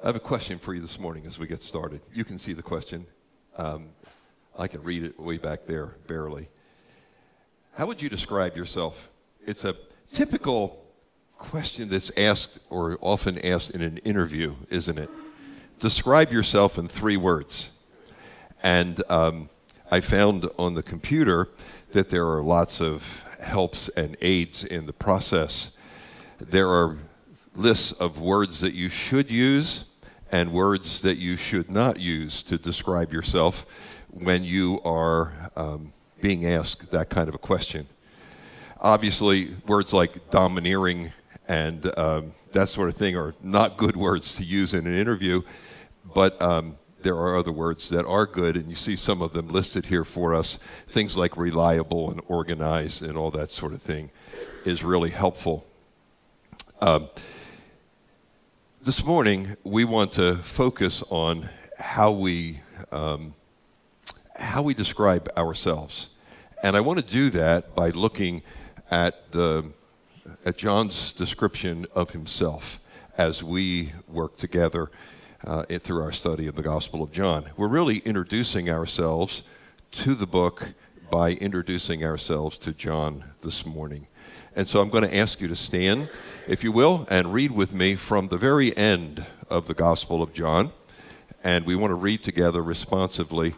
I have a question for you this morning as we get started. You can see the question. Um, I can read it way back there, barely. How would you describe yourself? It's a typical question that's asked or often asked in an interview, isn't it? Describe yourself in three words. And um, I found on the computer that there are lots of helps and aids in the process. There are lists of words that you should use and words that you should not use to describe yourself when you are um, being asked that kind of a question. Obviously, words like domineering and um, that sort of thing are not good words to use in an interview, but um, there are other words that are good, and you see some of them listed here for us. Things like reliable and organized and all that sort of thing is really helpful. Um, this morning, we want to focus on how we, um, how we describe ourselves. And I want to do that by looking at, the, at John's description of himself as we work together uh, through our study of the Gospel of John. We're really introducing ourselves to the book by introducing ourselves to John this morning. And so I'm going to ask you to stand, if you will, and read with me from the very end of the Gospel of John. And we want to read together responsively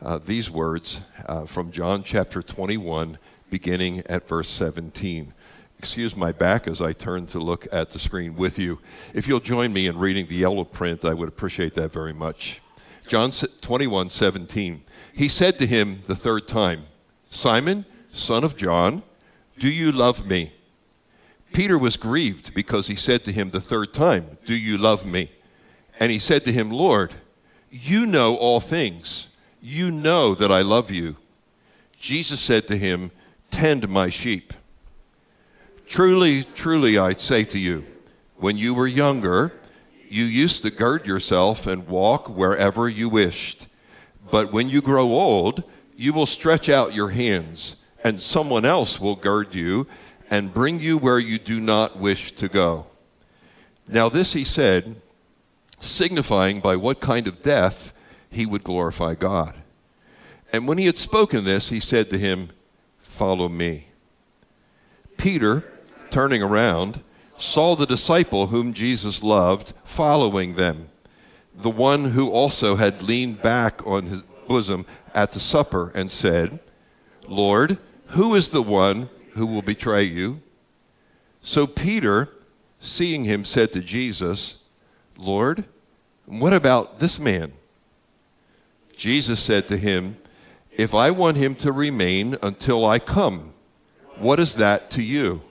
uh, these words uh, from John chapter 21, beginning at verse 17. Excuse my back as I turn to look at the screen with you. If you'll join me in reading the yellow print, I would appreciate that very much. John 21, 17. He said to him the third time, Simon, son of John, do you love me? Peter was grieved because he said to him the third time, Do you love me? And he said to him, Lord, you know all things. You know that I love you. Jesus said to him, Tend my sheep. Truly, truly, I say to you, when you were younger, you used to gird yourself and walk wherever you wished. But when you grow old, you will stretch out your hands and someone else will gird you and bring you where you do not wish to go. Now, this he said, signifying by what kind of death he would glorify God. And when he had spoken this, he said to him, Follow me. Peter, turning around, saw the disciple whom Jesus loved following them, the one who also had leaned back on his bosom at the supper and said, Lord, who is the one who will betray you? So Peter, seeing him, said to Jesus, Lord, what about this man? Jesus said to him, If I want him to remain until I come, what is that to you?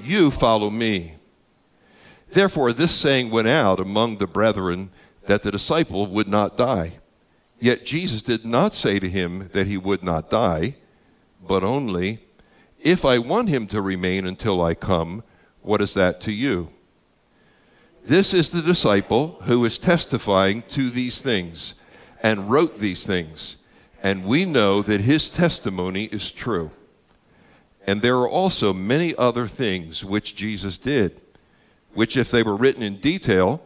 You follow me. Therefore, this saying went out among the brethren that the disciple would not die. Yet Jesus did not say to him that he would not die but only, If I want him to remain until I come, what is that to you? This is the disciple who is testifying to these things and wrote these things, and we know that his testimony is true. And there are also many other things which Jesus did, which, if they were written in detail,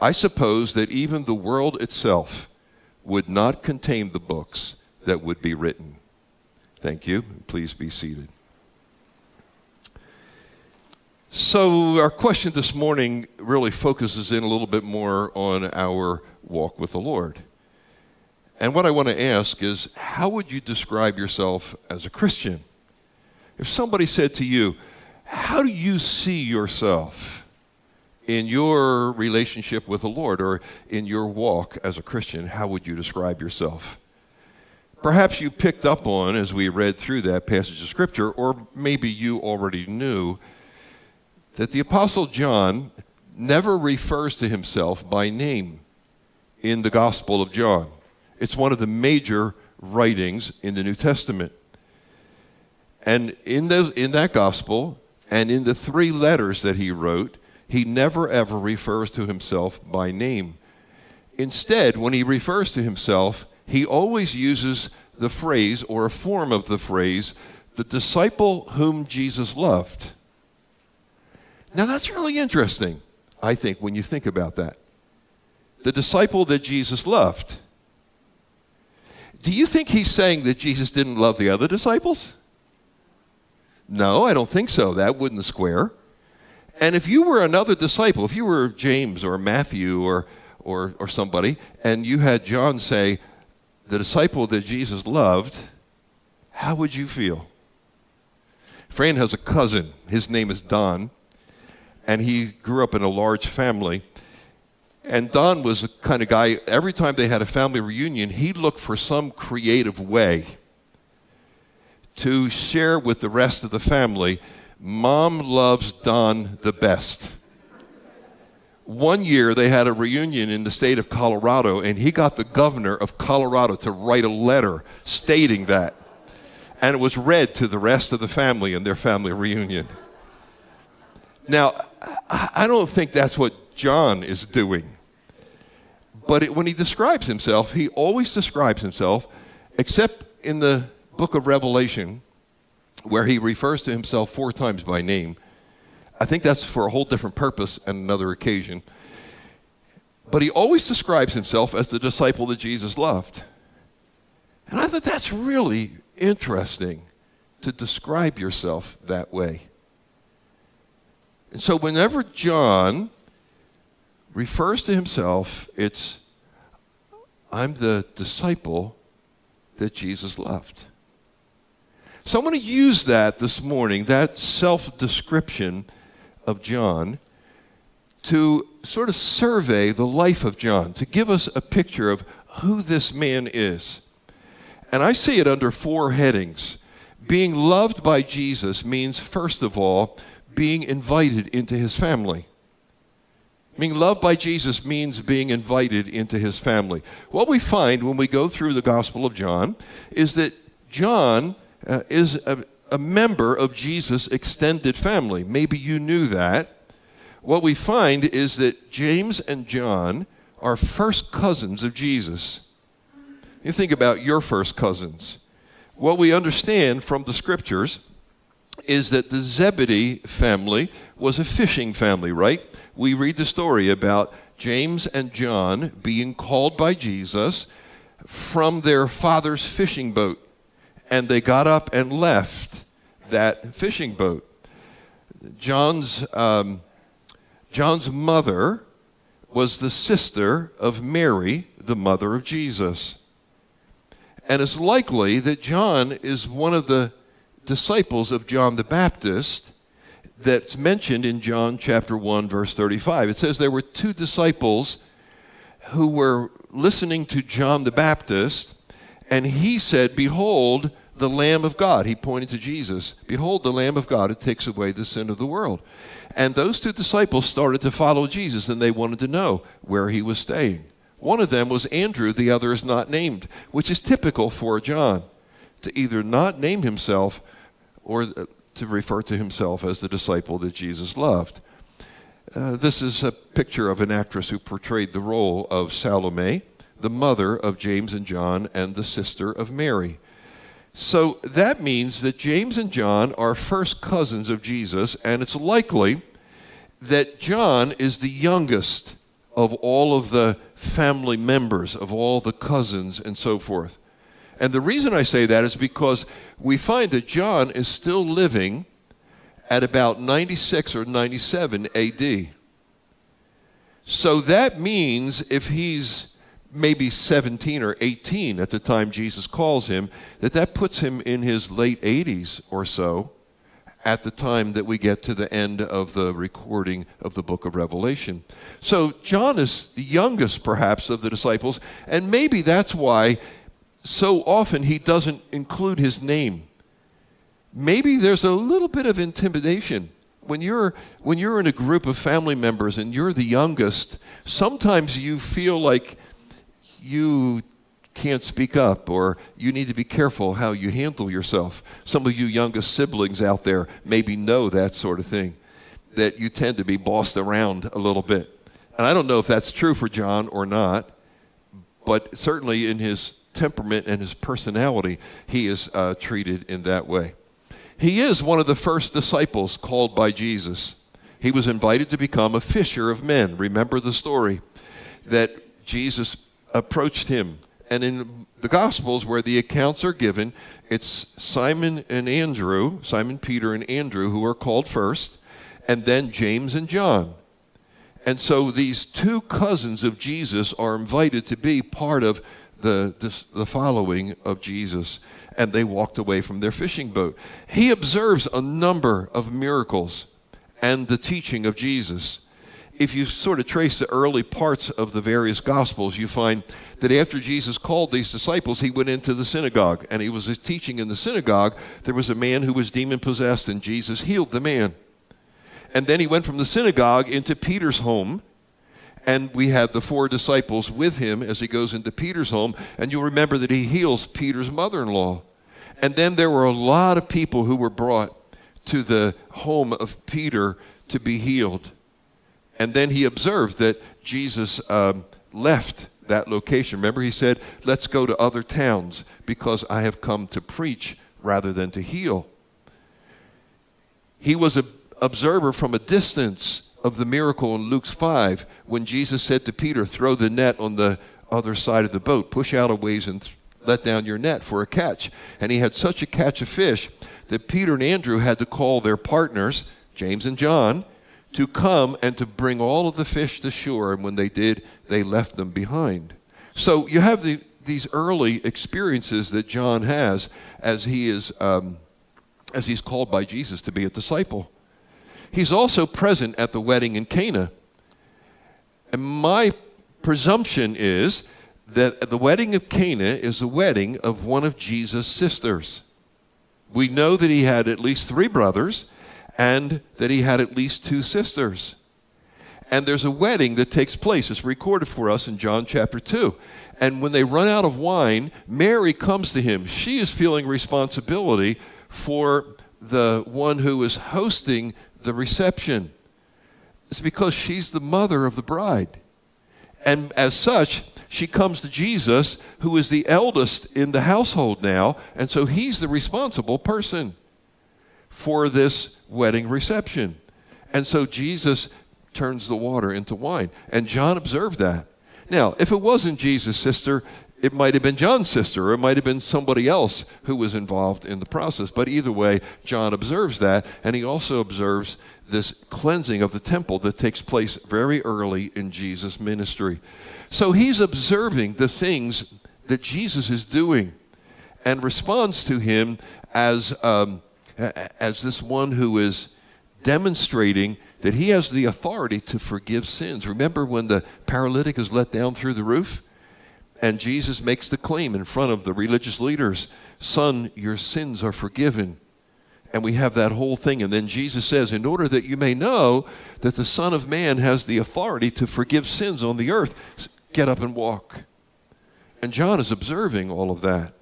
I suppose that even the world itself would not contain the books that would be written. Thank you. Please be seated. So, our question this morning really focuses in a little bit more on our walk with the Lord. And what I want to ask is how would you describe yourself as a Christian? If somebody said to you, How do you see yourself in your relationship with the Lord or in your walk as a Christian? How would you describe yourself? Perhaps you picked up on as we read through that passage of Scripture, or maybe you already knew, that the Apostle John never refers to himself by name in the Gospel of John. It's one of the major writings in the New Testament. And in, those, in that Gospel and in the three letters that he wrote, he never ever refers to himself by name. Instead, when he refers to himself, he always uses the phrase or a form of the phrase, the disciple whom Jesus loved. Now, that's really interesting, I think, when you think about that. The disciple that Jesus loved. Do you think he's saying that Jesus didn't love the other disciples? No, I don't think so. That wouldn't square. And if you were another disciple, if you were James or Matthew or, or, or somebody, and you had John say, the disciple that Jesus loved, how would you feel? Fran has a cousin. His name is Don and he grew up in a large family. And Don was the kind of guy, every time they had a family reunion, he looked for some creative way to share with the rest of the family Mom loves Don the best. One year they had a reunion in the state of Colorado, and he got the governor of Colorado to write a letter stating that. And it was read to the rest of the family in their family reunion. Now, I don't think that's what John is doing. But it, when he describes himself, he always describes himself, except in the book of Revelation, where he refers to himself four times by name. I think that's for a whole different purpose and another occasion. But he always describes himself as the disciple that Jesus loved. And I thought that's really interesting to describe yourself that way. And so whenever John refers to himself, it's, I'm the disciple that Jesus loved. So I'm going to use that this morning, that self description of John, to sort of survey the life of John, to give us a picture of who this man is. And I see it under four headings. Being loved by Jesus means, first of all, being invited into his family. Being loved by Jesus means being invited into his family. What we find when we go through the Gospel of John is that John uh, is a, a member of Jesus' extended family. Maybe you knew that. What we find is that James and John are first cousins of Jesus. You think about your first cousins. What we understand from the scriptures is that the Zebedee family was a fishing family, right? We read the story about James and John being called by Jesus from their father's fishing boat. And they got up and left that fishing boat. John's, um, John's mother was the sister of Mary, the mother of Jesus. And it's likely that John is one of the disciples of John the Baptist that's mentioned in John chapter 1 verse 35. It says there were two disciples who were listening to John the Baptist and he said, "Behold, the Lamb of God." He pointed to Jesus. "Behold the Lamb of God who takes away the sin of the world." And those two disciples started to follow Jesus and they wanted to know where he was staying. One of them was Andrew, the other is not named, which is typical for John to either not name himself or uh, to refer to himself as the disciple that Jesus loved. Uh, this is a picture of an actress who portrayed the role of Salome, the mother of James and John and the sister of Mary. So that means that James and John are first cousins of Jesus, and it's likely that John is the youngest of all of the family members, of all the cousins, and so forth. And the reason I say that is because we find that John is still living at about 96 or 97 AD. So that means if he's maybe 17 or 18 at the time Jesus calls him, that that puts him in his late 80s or so at the time that we get to the end of the recording of the book of Revelation. So John is the youngest, perhaps, of the disciples, and maybe that's why so often he doesn't include his name. Maybe there's a little bit of intimidation when you're when you're in a group of family members and you're the youngest, sometimes you feel like you can't speak up or you need to be careful how you handle yourself. Some of you youngest siblings out there maybe know that sort of thing, that you tend to be bossed around a little bit. And I don't know if that's true for John or not, but certainly in his temperament and his personality, he is uh, treated in that way. He is one of the first disciples called by Jesus. He was invited to become a fisher of men. Remember the story that Jesus approached him. And in the Gospels, where the accounts are given, it's Simon and Andrew, Simon Peter and Andrew, who are called first, and then James and John. And so these two cousins of Jesus are invited to be part of the, the, the, following of Jesus. And they walked away from their fishing boat. He observes a number of miracles and the teaching of Jesus. If you sort of trace the early parts of the various gospels, you find that after Jesus called these disciples, he went into the synagogue and he was teaching in the synagogue. There was a man who was demon possessed, and Jesus healed the man. And then he went from the synagogue into Peter's home. And we had the four disciples with him as he goes into Peter's home. And you'll remember that he heals Peter's mother in law. And then there were a lot of people who were brought to the home of Peter to be healed. And then he observed that Jesus um, left that location. Remember, he said, Let's go to other towns because I have come to preach rather than to heal. He was an observer from a distance of the miracle in Luke 5 when Jesus said to Peter, Throw the net on the other side of the boat, push out a ways and let down your net for a catch. And he had such a catch of fish that Peter and Andrew had to call their partners, James and John, to come and to bring all of the fish to shore. And when they did, they left them behind. So you have the, these early experiences that John has as he is um, as he's called by Jesus to be a disciple. He's also present at the wedding in Cana. And my presumption is that the wedding of Cana is the wedding of one of Jesus' sisters. We know that he had at least three brothers and that he had at least two sisters. And there's a wedding that takes place. It's recorded for us in John chapter 2. And when they run out of wine, Mary comes to him. She is feeling responsibility for the one who is hosting the reception. It's because she's the mother of the bride. And as such, she comes to Jesus, who is the eldest in the household now, and so he's the responsible person for this wedding reception. And so Jesus turns the water into wine. And John observed that. Now, if it wasn't Jesus' sister, it might have been John's sister, or it might have been somebody else who was involved in the process. But either way, John observes that, and he also observes this cleansing of the temple that takes place very early in Jesus' ministry. So he's observing the things that Jesus is doing and responds to him as, um, as this one who is demonstrating that he has the authority to forgive sins. Remember when the paralytic is let down through the roof? And Jesus makes the claim in front of the religious leaders Son, your sins are forgiven. And we have that whole thing. And then Jesus says, In order that you may know that the Son of Man has the authority to forgive sins on the earth, get up and walk. And John is observing all of that.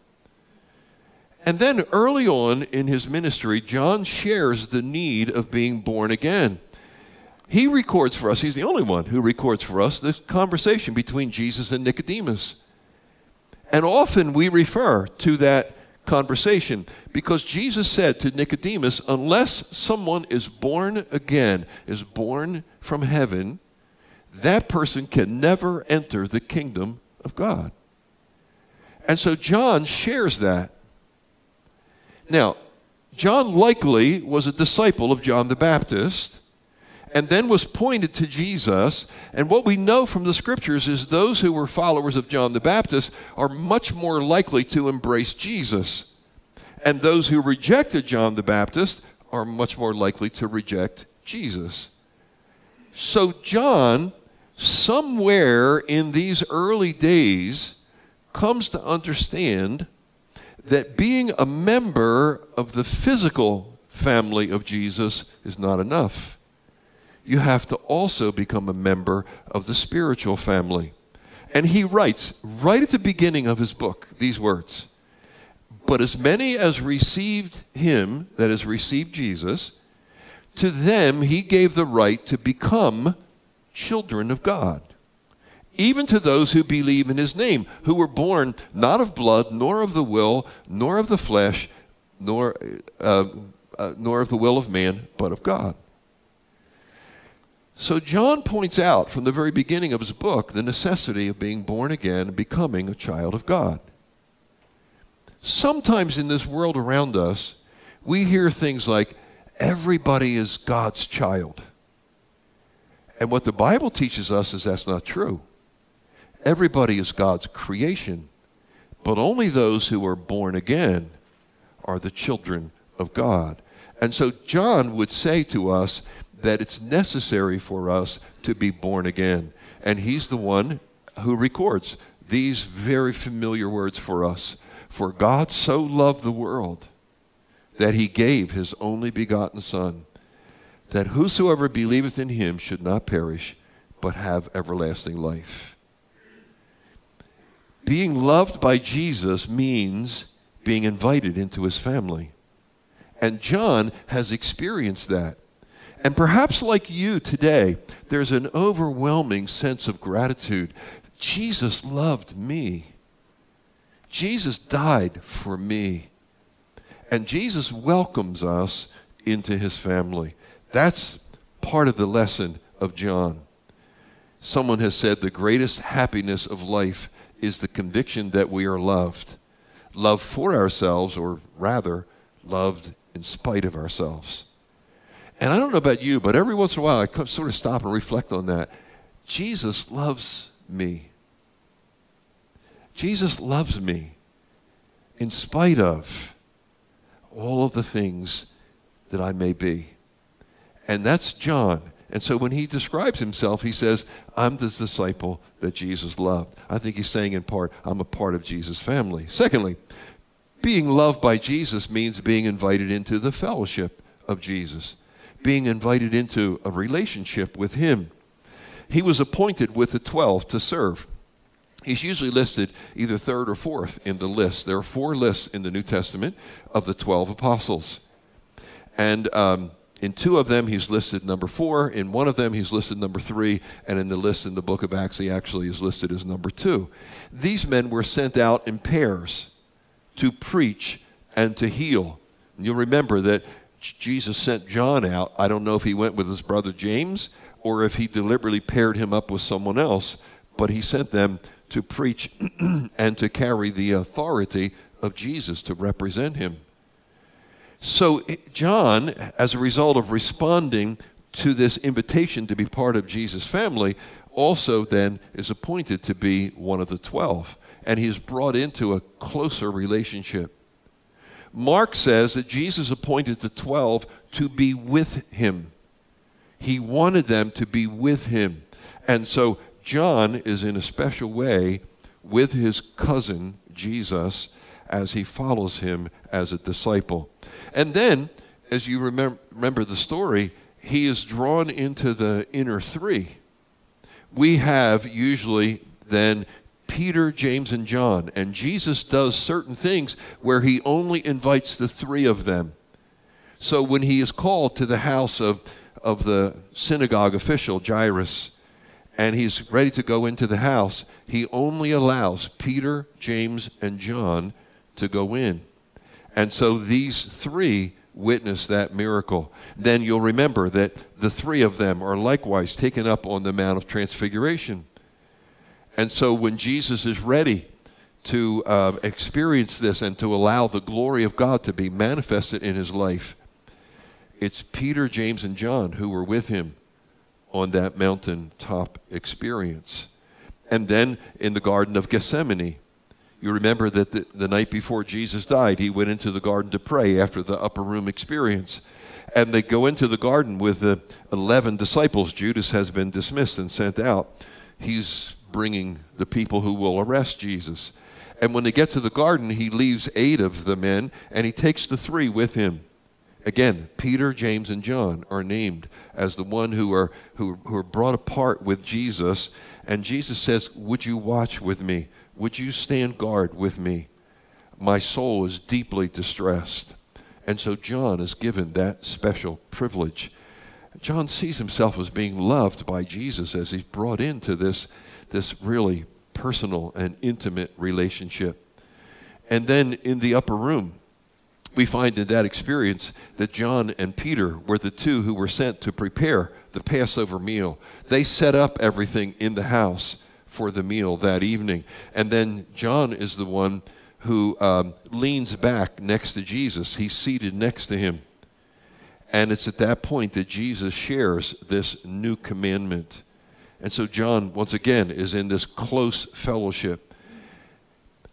And then early on in his ministry, John shares the need of being born again. He records for us, he's the only one who records for us this conversation between Jesus and Nicodemus. And often we refer to that conversation because Jesus said to Nicodemus, unless someone is born again, is born from heaven, that person can never enter the kingdom of God. And so John shares that. Now, John likely was a disciple of John the Baptist and then was pointed to Jesus. And what we know from the scriptures is those who were followers of John the Baptist are much more likely to embrace Jesus. And those who rejected John the Baptist are much more likely to reject Jesus. So, John, somewhere in these early days, comes to understand that being a member of the physical family of Jesus is not enough. You have to also become a member of the spiritual family. And he writes right at the beginning of his book these words But as many as received him, that is, received Jesus, to them he gave the right to become children of God, even to those who believe in his name, who were born not of blood, nor of the will, nor of the flesh, nor, uh, uh, nor of the will of man, but of God. So John points out from the very beginning of his book the necessity of being born again and becoming a child of God. Sometimes in this world around us, we hear things like, everybody is God's child. And what the Bible teaches us is that's not true. Everybody is God's creation, but only those who are born again are the children of God. And so John would say to us that it's necessary for us to be born again. And he's the one who records these very familiar words for us. For God so loved the world that he gave his only begotten Son, that whosoever believeth in him should not perish, but have everlasting life. Being loved by Jesus means being invited into his family. And John has experienced that. And perhaps like you today, there's an overwhelming sense of gratitude. Jesus loved me. Jesus died for me. And Jesus welcomes us into his family. That's part of the lesson of John. Someone has said the greatest happiness of life is the conviction that we are loved. Loved for ourselves, or rather, loved in spite of ourselves. And I don't know about you, but every once in a while I sort of stop and reflect on that. Jesus loves me. Jesus loves me in spite of all of the things that I may be. And that's John. And so when he describes himself, he says, I'm the disciple that Jesus loved. I think he's saying in part, I'm a part of Jesus' family. Secondly, being loved by Jesus means being invited into the fellowship of Jesus being invited into a relationship with him. He was appointed with the 12 to serve. He's usually listed either third or fourth in the list. There are four lists in the New Testament of the 12 apostles. And um, in two of them, he's listed number four. In one of them, he's listed number three. And in the list in the book of Acts, he actually is listed as number two. These men were sent out in pairs to preach and to heal. And you'll remember that Jesus sent John out, I don't know if he went with his brother James or if he deliberately paired him up with someone else, but he sent them to preach and to carry the authority of Jesus to represent him. So, John, as a result of responding to this invitation to be part of Jesus' family, also then is appointed to be one of the twelve. And he is brought into a closer relationship. Mark says that Jesus appointed the 12 to be with him. He wanted them to be with him. And so John is in a special way with his cousin, Jesus, as he follows him as a disciple. And then, as you remember, remember the story, he is drawn into the inner three. We have usually then Peter, James, and John. And Jesus does certain things where he only invites the three of them. So when he is called to the house of, of the synagogue official, Jairus, and he's ready to go into the house, he only allows Peter, James, and John to go in. And so these three witness that miracle. Then you'll remember that the three of them are likewise taken up on the Mount of Transfiguration. And so when Jesus is ready to uh, experience this and to allow the glory of God to be manifested in his life, it's Peter, James, and John who were with him on that mountaintop experience. And then in the Garden of Gethsemane, you remember that the, the, night before Jesus died, he went into the garden to pray after the upper room experience. And they go into the garden with the 11 disciples. Judas has been dismissed and sent out. He's bringing the people who will arrest Jesus. And when they get to the garden, he leaves eight of the men and he takes the three with him. Again, Peter, James, and John are named as the one who are, who, who are brought apart with Jesus. And Jesus says, Would you watch with me? Would you stand guard with me? My soul is deeply distressed. And so John is given that special privilege. John sees himself as being loved by Jesus as he's brought into this, this really personal and intimate relationship. And then in the upper room, we find in that experience that John and Peter were the two who were sent to prepare the Passover meal. They set up everything in the house for the meal that evening. And then John is the one who um, leans back next to Jesus. He's seated next to him. And it's at that point that Jesus shares this new commandment. And so John, once again, is in this close fellowship.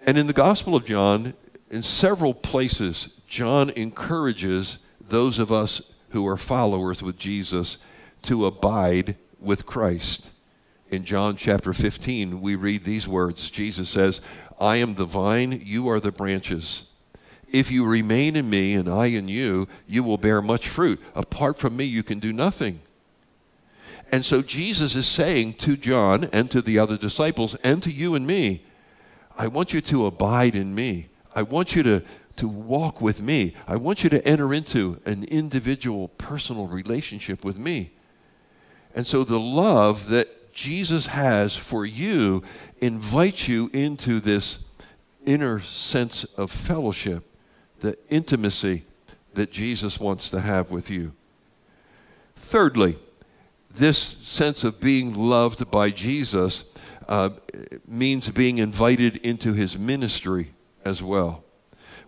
And in the Gospel of John, in several places, John encourages those of us who are followers with Jesus to abide with Christ. In John chapter 15, we read these words Jesus says, I am the vine, you are the branches. If you remain in me and I in you, you will bear much fruit. Apart from me, you can do nothing. And so Jesus is saying to John and to the other disciples and to you and me, I want you to abide in me. I want you to, to walk with me. I want you to enter into an individual, personal relationship with me. And so the love that Jesus has for you invites you into this inner sense of fellowship, the intimacy that Jesus wants to have with you. Thirdly, this sense of being loved by Jesus uh, means being invited into his ministry as well.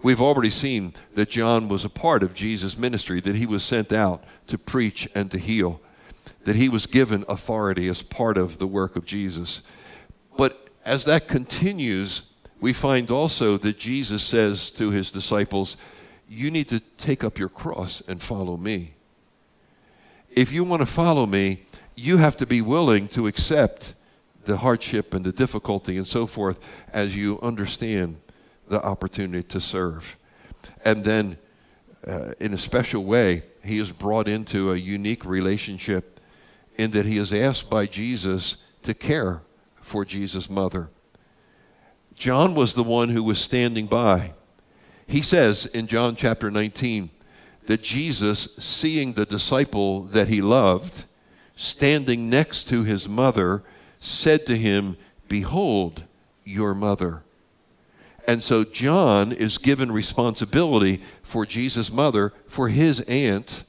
We've already seen that John was a part of Jesus' ministry, that he was sent out to preach and to heal, that he was given authority as part of the work of Jesus. But as that continues, we find also that Jesus says to his disciples, You need to take up your cross and follow me. If you want to follow me, you have to be willing to accept the hardship and the difficulty and so forth as you understand the opportunity to serve. And then, uh, in a special way, he is brought into a unique relationship in that he is asked by Jesus to care for Jesus' mother. John was the one who was standing by. He says in John chapter 19 that Jesus, seeing the disciple that he loved, standing next to his mother, said to him, Behold your mother. And so John is given responsibility for Jesus' mother, for his aunt,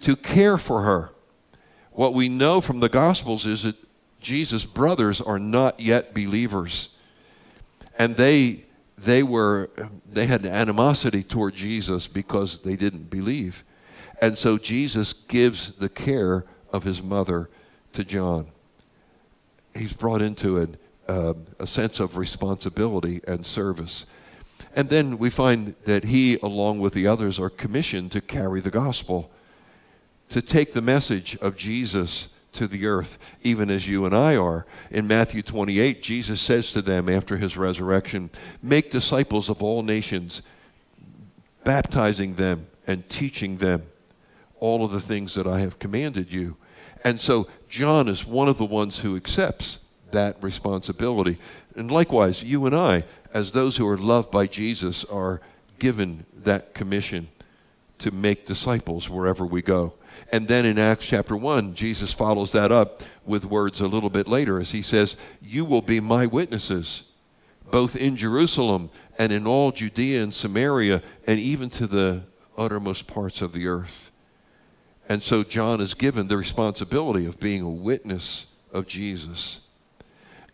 to care for her. What we know from the Gospels is that Jesus' brothers are not yet believers. And they, they, were, they had animosity toward Jesus because they didn't believe. And so Jesus gives the care of his mother to John. He's brought into it uh, a sense of responsibility and service. And then we find that he, along with the others, are commissioned to carry the gospel, to take the message of Jesus to the earth, even as you and I are. In Matthew 28, Jesus says to them after his resurrection, Make disciples of all nations, baptizing them and teaching them all of the things that I have commanded you. And so John is one of the ones who accepts that responsibility. And likewise, you and I, as those who are loved by Jesus, are given that commission to make disciples wherever we go. And then in Acts chapter 1, Jesus follows that up with words a little bit later as he says, You will be my witnesses, both in Jerusalem and in all Judea and Samaria, and even to the uttermost parts of the earth. And so John is given the responsibility of being a witness of Jesus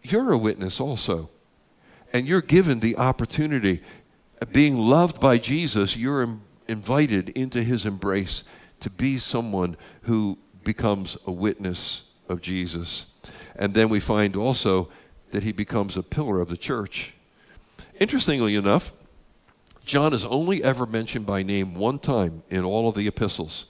you're a witness also. And you're given the opportunity. Being loved by Jesus, you're invited into his embrace to be someone who becomes a witness of Jesus. And then we find also that he becomes a pillar of the church. Interestingly enough, John is only ever mentioned by name one time in all of the epistles.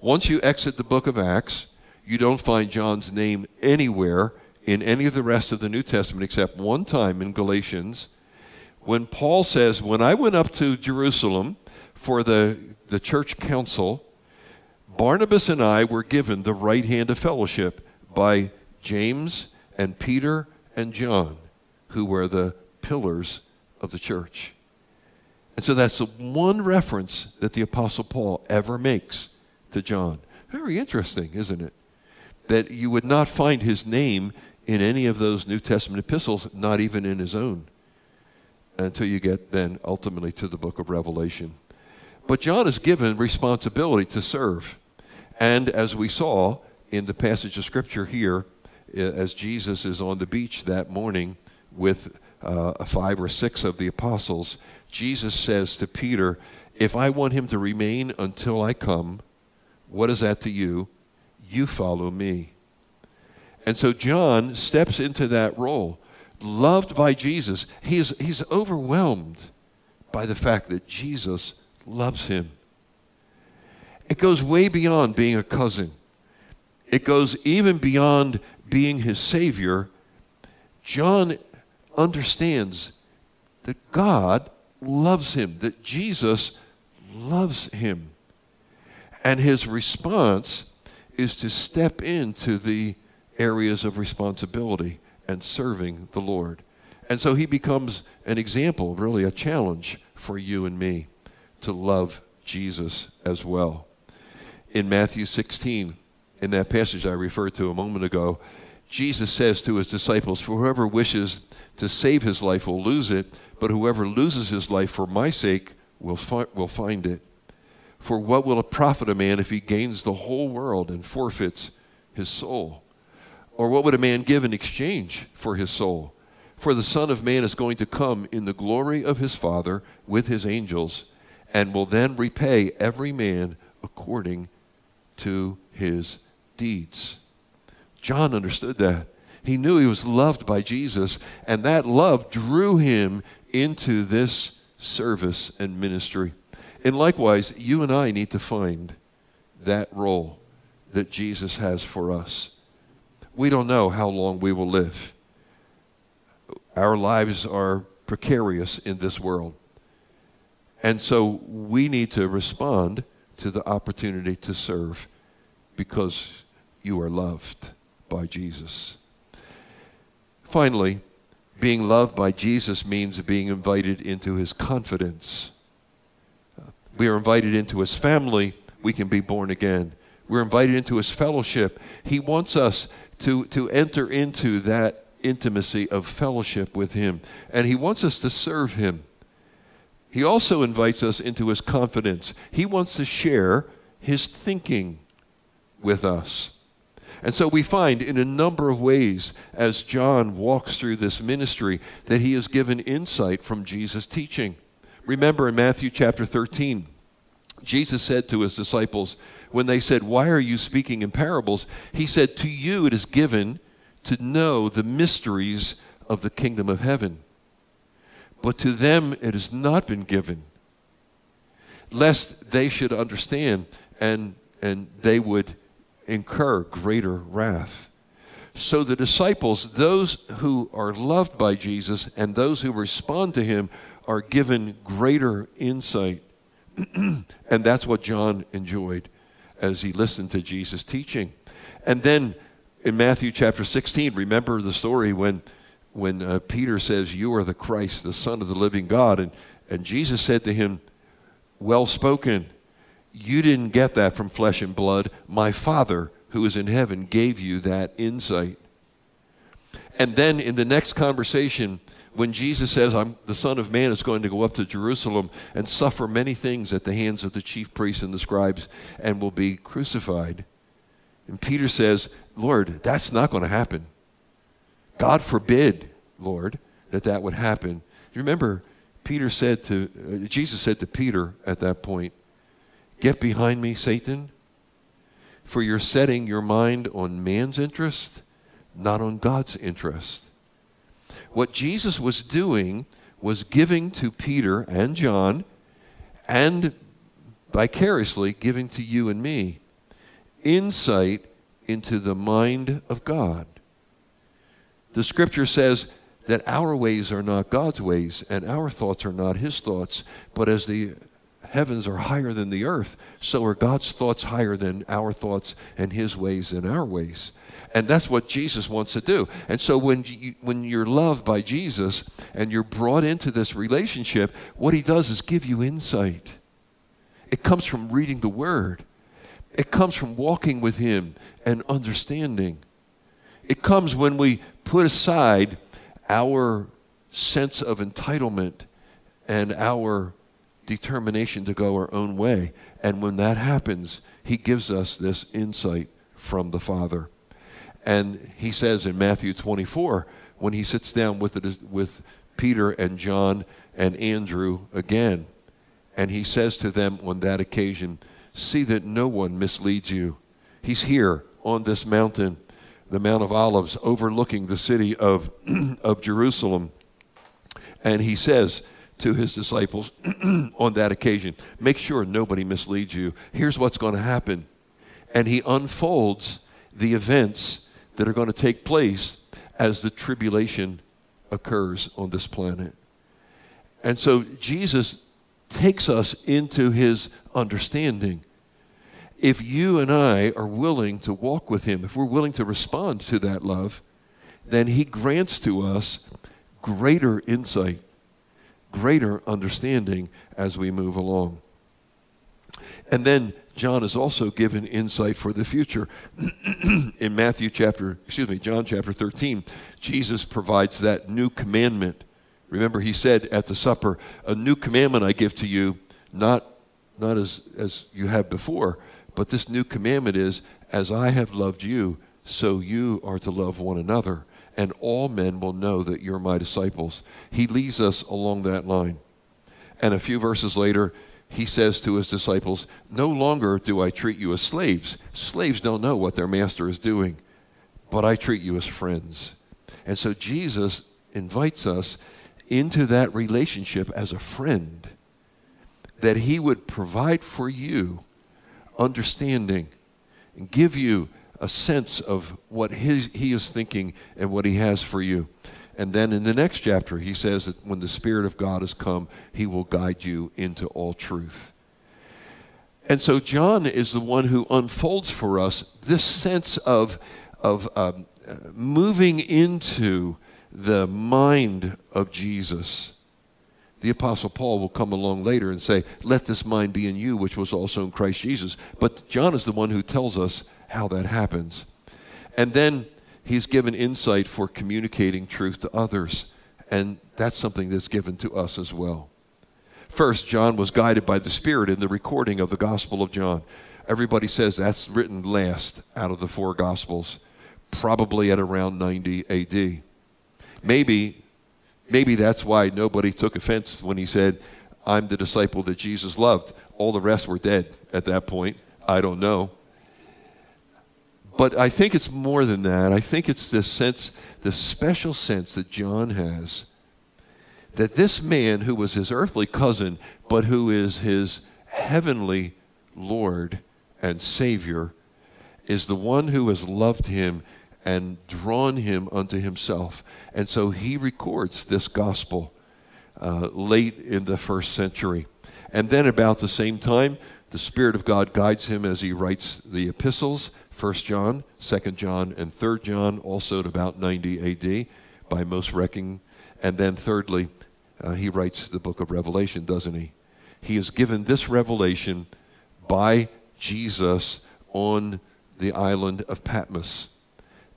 Once you exit the book of Acts, you don't find John's name anywhere in any of the rest of the New Testament except one time in Galatians when Paul says, When I went up to Jerusalem for the, the church council, Barnabas and I were given the right hand of fellowship by James and Peter and John, who were the pillars of the church. And so that's the one reference that the Apostle Paul ever makes to John. Very interesting, isn't it? That you would not find his name in any of those New Testament epistles, not even in his own, until you get then ultimately to the book of Revelation. But John is given responsibility to serve. And as we saw in the passage of Scripture here, as Jesus is on the beach that morning with uh, five or six of the apostles, Jesus says to Peter, If I want him to remain until I come, what is that to you? You follow me. And so John steps into that role. Loved by Jesus, he's, he's overwhelmed by the fact that Jesus loves him. It goes way beyond being a cousin. It goes even beyond being his Savior. John understands that God loves him, that Jesus loves him. And his response is to step into the areas of responsibility and serving the Lord. And so he becomes an example, really a challenge for you and me to love Jesus as well. In Matthew 16, in that passage I referred to a moment ago, Jesus says to his disciples, For whoever wishes to save his life will lose it, but whoever loses his life for my sake will, fi- will find it. For what will it profit a man if he gains the whole world and forfeits his soul? Or what would a man give in exchange for his soul? For the Son of Man is going to come in the glory of his Father with his angels, and will then repay every man according to his deeds. John understood that. He knew he was loved by Jesus, and that love drew him into this service and ministry. And likewise, you and I need to find that role that Jesus has for us. We don't know how long we will live. Our lives are precarious in this world. And so we need to respond to the opportunity to serve because you are loved by Jesus. Finally, being loved by Jesus means being invited into his confidence. We are invited into his family. We can be born again. We're invited into his fellowship. He wants us to, to enter into that intimacy of fellowship with him. And he wants us to serve him. He also invites us into his confidence. He wants to share his thinking with us. And so we find in a number of ways as John walks through this ministry that he is given insight from Jesus' teaching. Remember in Matthew chapter 13, Jesus said to his disciples, when they said, Why are you speaking in parables? He said, To you it is given to know the mysteries of the kingdom of heaven. But to them it has not been given, lest they should understand and, and they would incur greater wrath. So the disciples, those who are loved by Jesus and those who respond to him, are given greater insight. and that's what John enjoyed as he listened to Jesus' teaching. And then in Matthew chapter 16, remember the story when, when uh, Peter says, You are the Christ, the Son of the living God. And, and Jesus said to him, Well spoken. You didn't get that from flesh and blood. My Father who is in heaven gave you that insight. And then in the next conversation, when Jesus says, I'm, the Son of Man is going to go up to Jerusalem and suffer many things at the hands of the chief priests and the scribes and will be crucified. And Peter says, Lord, that's not going to happen. God forbid, Lord, that that would happen. You remember, Peter said to, uh, Jesus said to Peter at that point, Get behind me, Satan, for you're setting your mind on man's interest, not on God's interest. What Jesus was doing was giving to Peter and John, and vicariously giving to you and me, insight into the mind of God. The scripture says that our ways are not God's ways, and our thoughts are not his thoughts, but as the heavens are higher than the earth, so are God's thoughts higher than our thoughts and his ways than our ways. And that's what Jesus wants to do. And so when you, when you're loved by Jesus and you're brought into this relationship, what he does is give you insight. It comes from reading the word. It comes from walking with him and understanding. It comes when we put aside our sense of entitlement and our determination to go our own way. And when that happens, he gives us this insight from the Father. And he says in Matthew 24, when he sits down with, it, with Peter and John and Andrew again, and he says to them on that occasion, See that no one misleads you. He's here on this mountain, the Mount of Olives, overlooking the city of, of Jerusalem. And he says to his disciples on that occasion, Make sure nobody misleads you. Here's what's going to happen. And he unfolds the events that are going to take place as the tribulation occurs on this planet. And so Jesus takes us into his understanding. If you and I are willing to walk with him, if we're willing to respond to that love, then he grants to us greater insight, greater understanding as we move along. And then John is also given insight for the future. In Matthew chapter, excuse me, John chapter 13, Jesus provides that new commandment. Remember, he said at the supper, A new commandment I give to you, not, not as, as you have before, but this new commandment is, As I have loved you, so you are to love one another. And all men will know that you're my disciples. He leads us along that line. And a few verses later, he says to his disciples, No longer do I treat you as slaves. Slaves don't know what their master is doing, but I treat you as friends. And so Jesus invites us into that relationship as a friend, that he would provide for you understanding and give you a sense of what his, he is thinking and what he has for you. And then in the next chapter, he says that when the Spirit of God has come, he will guide you into all truth. And so John is the one who unfolds for us this sense of, of um, moving into the mind of Jesus. The Apostle Paul will come along later and say, Let this mind be in you, which was also in Christ Jesus. But John is the one who tells us how that happens. And then he's given insight for communicating truth to others. And that's something that's given to us as well. First, John was guided by the Spirit in the recording of the Gospel of John. Everybody says that's written last out of the four Gospels, probably at around 90 AD. Maybe, maybe that's why nobody took offense when he said, I'm the disciple that Jesus loved. All the rest were dead at that point. I don't know. But I think it's more than that. I think it's this sense, the special sense that John has that this man who was his earthly cousin, but who is his heavenly Lord and Savior, is the one who has loved him and drawn him unto himself. And so he records this gospel uh, late in the first century. And then, about the same time, the Spirit of God guides him as he writes the epistles 1 John, 2 John, and 3 John, also at about 90 AD by most reckoning. And then, thirdly, uh, he writes the book of Revelation, doesn't he? He is given this revelation by Jesus on the island of Patmos.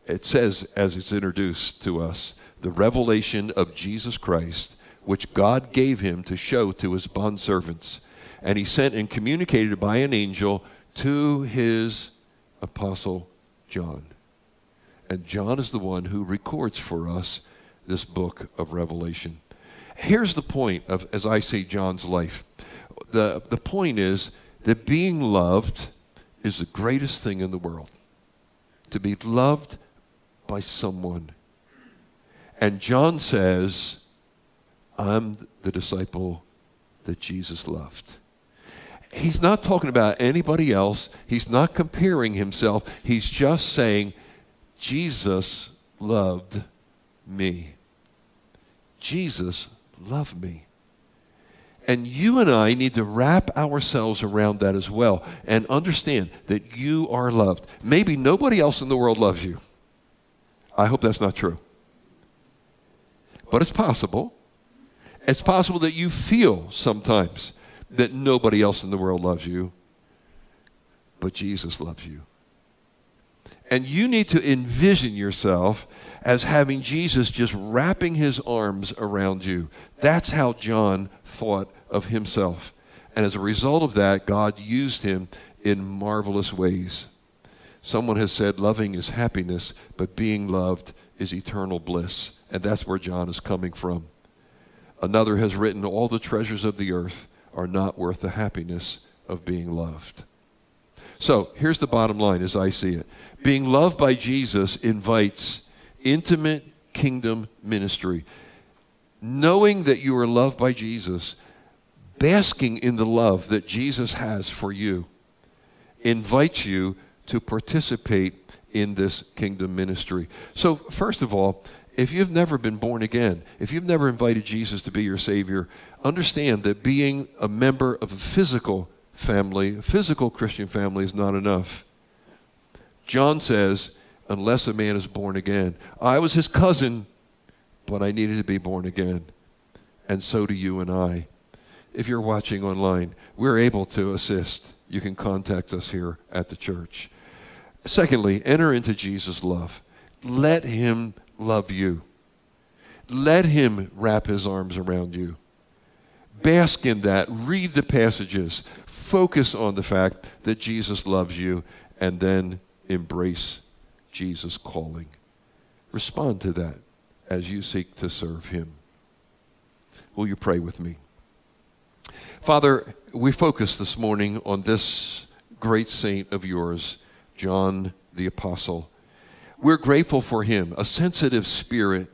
It says, as it's introduced to us, the revelation of Jesus Christ, which God gave him to show to his bondservants. And he sent and communicated by an angel to his Apostle John. And John is the one who records for us this book of Revelation. Here's the point of, as I see John's life. The, the point is that being loved is the greatest thing in the world. To be loved by someone. And John says, I'm the disciple that Jesus loved he's not talking about anybody else. He's not comparing himself. He's just saying, Jesus loved me. Jesus loved me. And you and I need to wrap ourselves around that as well and understand that you are loved. Maybe nobody else in the world loves you. I hope that's not true. But it's possible. It's possible that you feel sometimes that nobody else in the world loves you, but Jesus loves you. And you need to envision yourself as having Jesus just wrapping his arms around you. That's how John thought of himself. And as a result of that, God used him in marvelous ways. Someone has said, loving is happiness, but being loved is eternal bliss. And that's where John is coming from. Another has written, all the treasures of the earth are not worth the happiness of being loved. So here's the bottom line as I see it being loved by Jesus invites intimate kingdom ministry. Knowing that you are loved by Jesus, basking in the love that Jesus has for you, invites you to participate in this kingdom ministry. So, first of all, if you've never been born again, if you've never invited Jesus to be your Savior, understand that being a member of a physical family, a physical Christian family, is not enough. John says, unless a man is born again. I was his cousin, but I needed to be born again. And so do you and I. If you're watching online, we're able to assist. You can contact us here at the church. Secondly, enter into Jesus' love. Let him love you. Let him wrap his arms around you. Bask in that. Read the passages. Focus on the fact that Jesus loves you and then embrace Jesus' calling. Respond to that as you seek to serve him. Will you pray with me? Father, we focus this morning on this great saint of yours, John the Apostle. We're grateful for him, a sensitive spirit,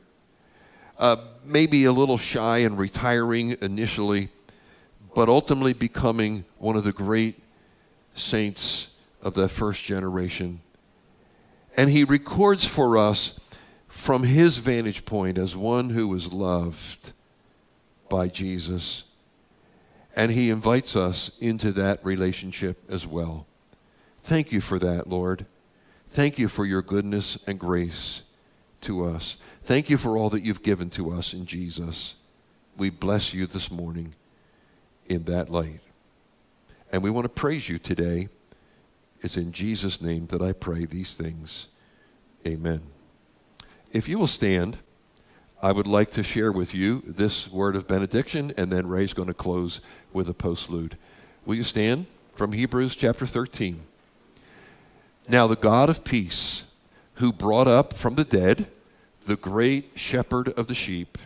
uh, maybe a little shy and retiring initially, but ultimately becoming one of the great saints of that first generation. And he records for us from his vantage point as one who was loved by Jesus. And he invites us into that relationship as well. Thank you for that, Lord. Thank you for your goodness and grace to us. Thank you for all that you've given to us in Jesus. We bless you this morning in that light. And we want to praise you today. It's in Jesus' name that I pray these things. Amen. If you will stand, I would like to share with you this word of benediction, and then Ray's going to close with a postlude. Will you stand from Hebrews chapter 13? Now, the God of peace, who brought up from the dead the great shepherd of the sheep,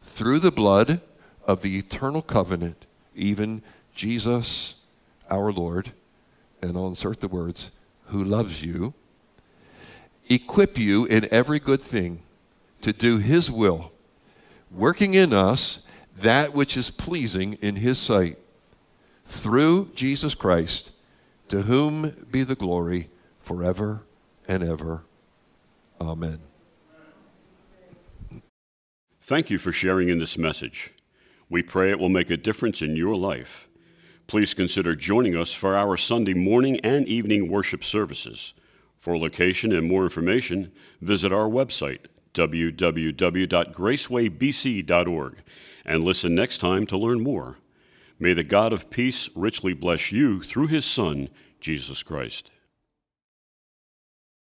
through the blood of the eternal covenant, even Jesus our Lord, and I'll insert the words, who loves you, equip you in every good thing to do his will, working in us that which is pleasing in his sight, through Jesus Christ, to whom be the glory forever and ever. Amen. Thank you for sharing in this message. We pray it will make a difference in your life. Please consider joining us for our Sunday morning and evening worship services. For location and more information, visit our website, www.gracewaybc.org, and listen next time to learn more. May the God of peace richly bless you through his Son, Jesus Christ.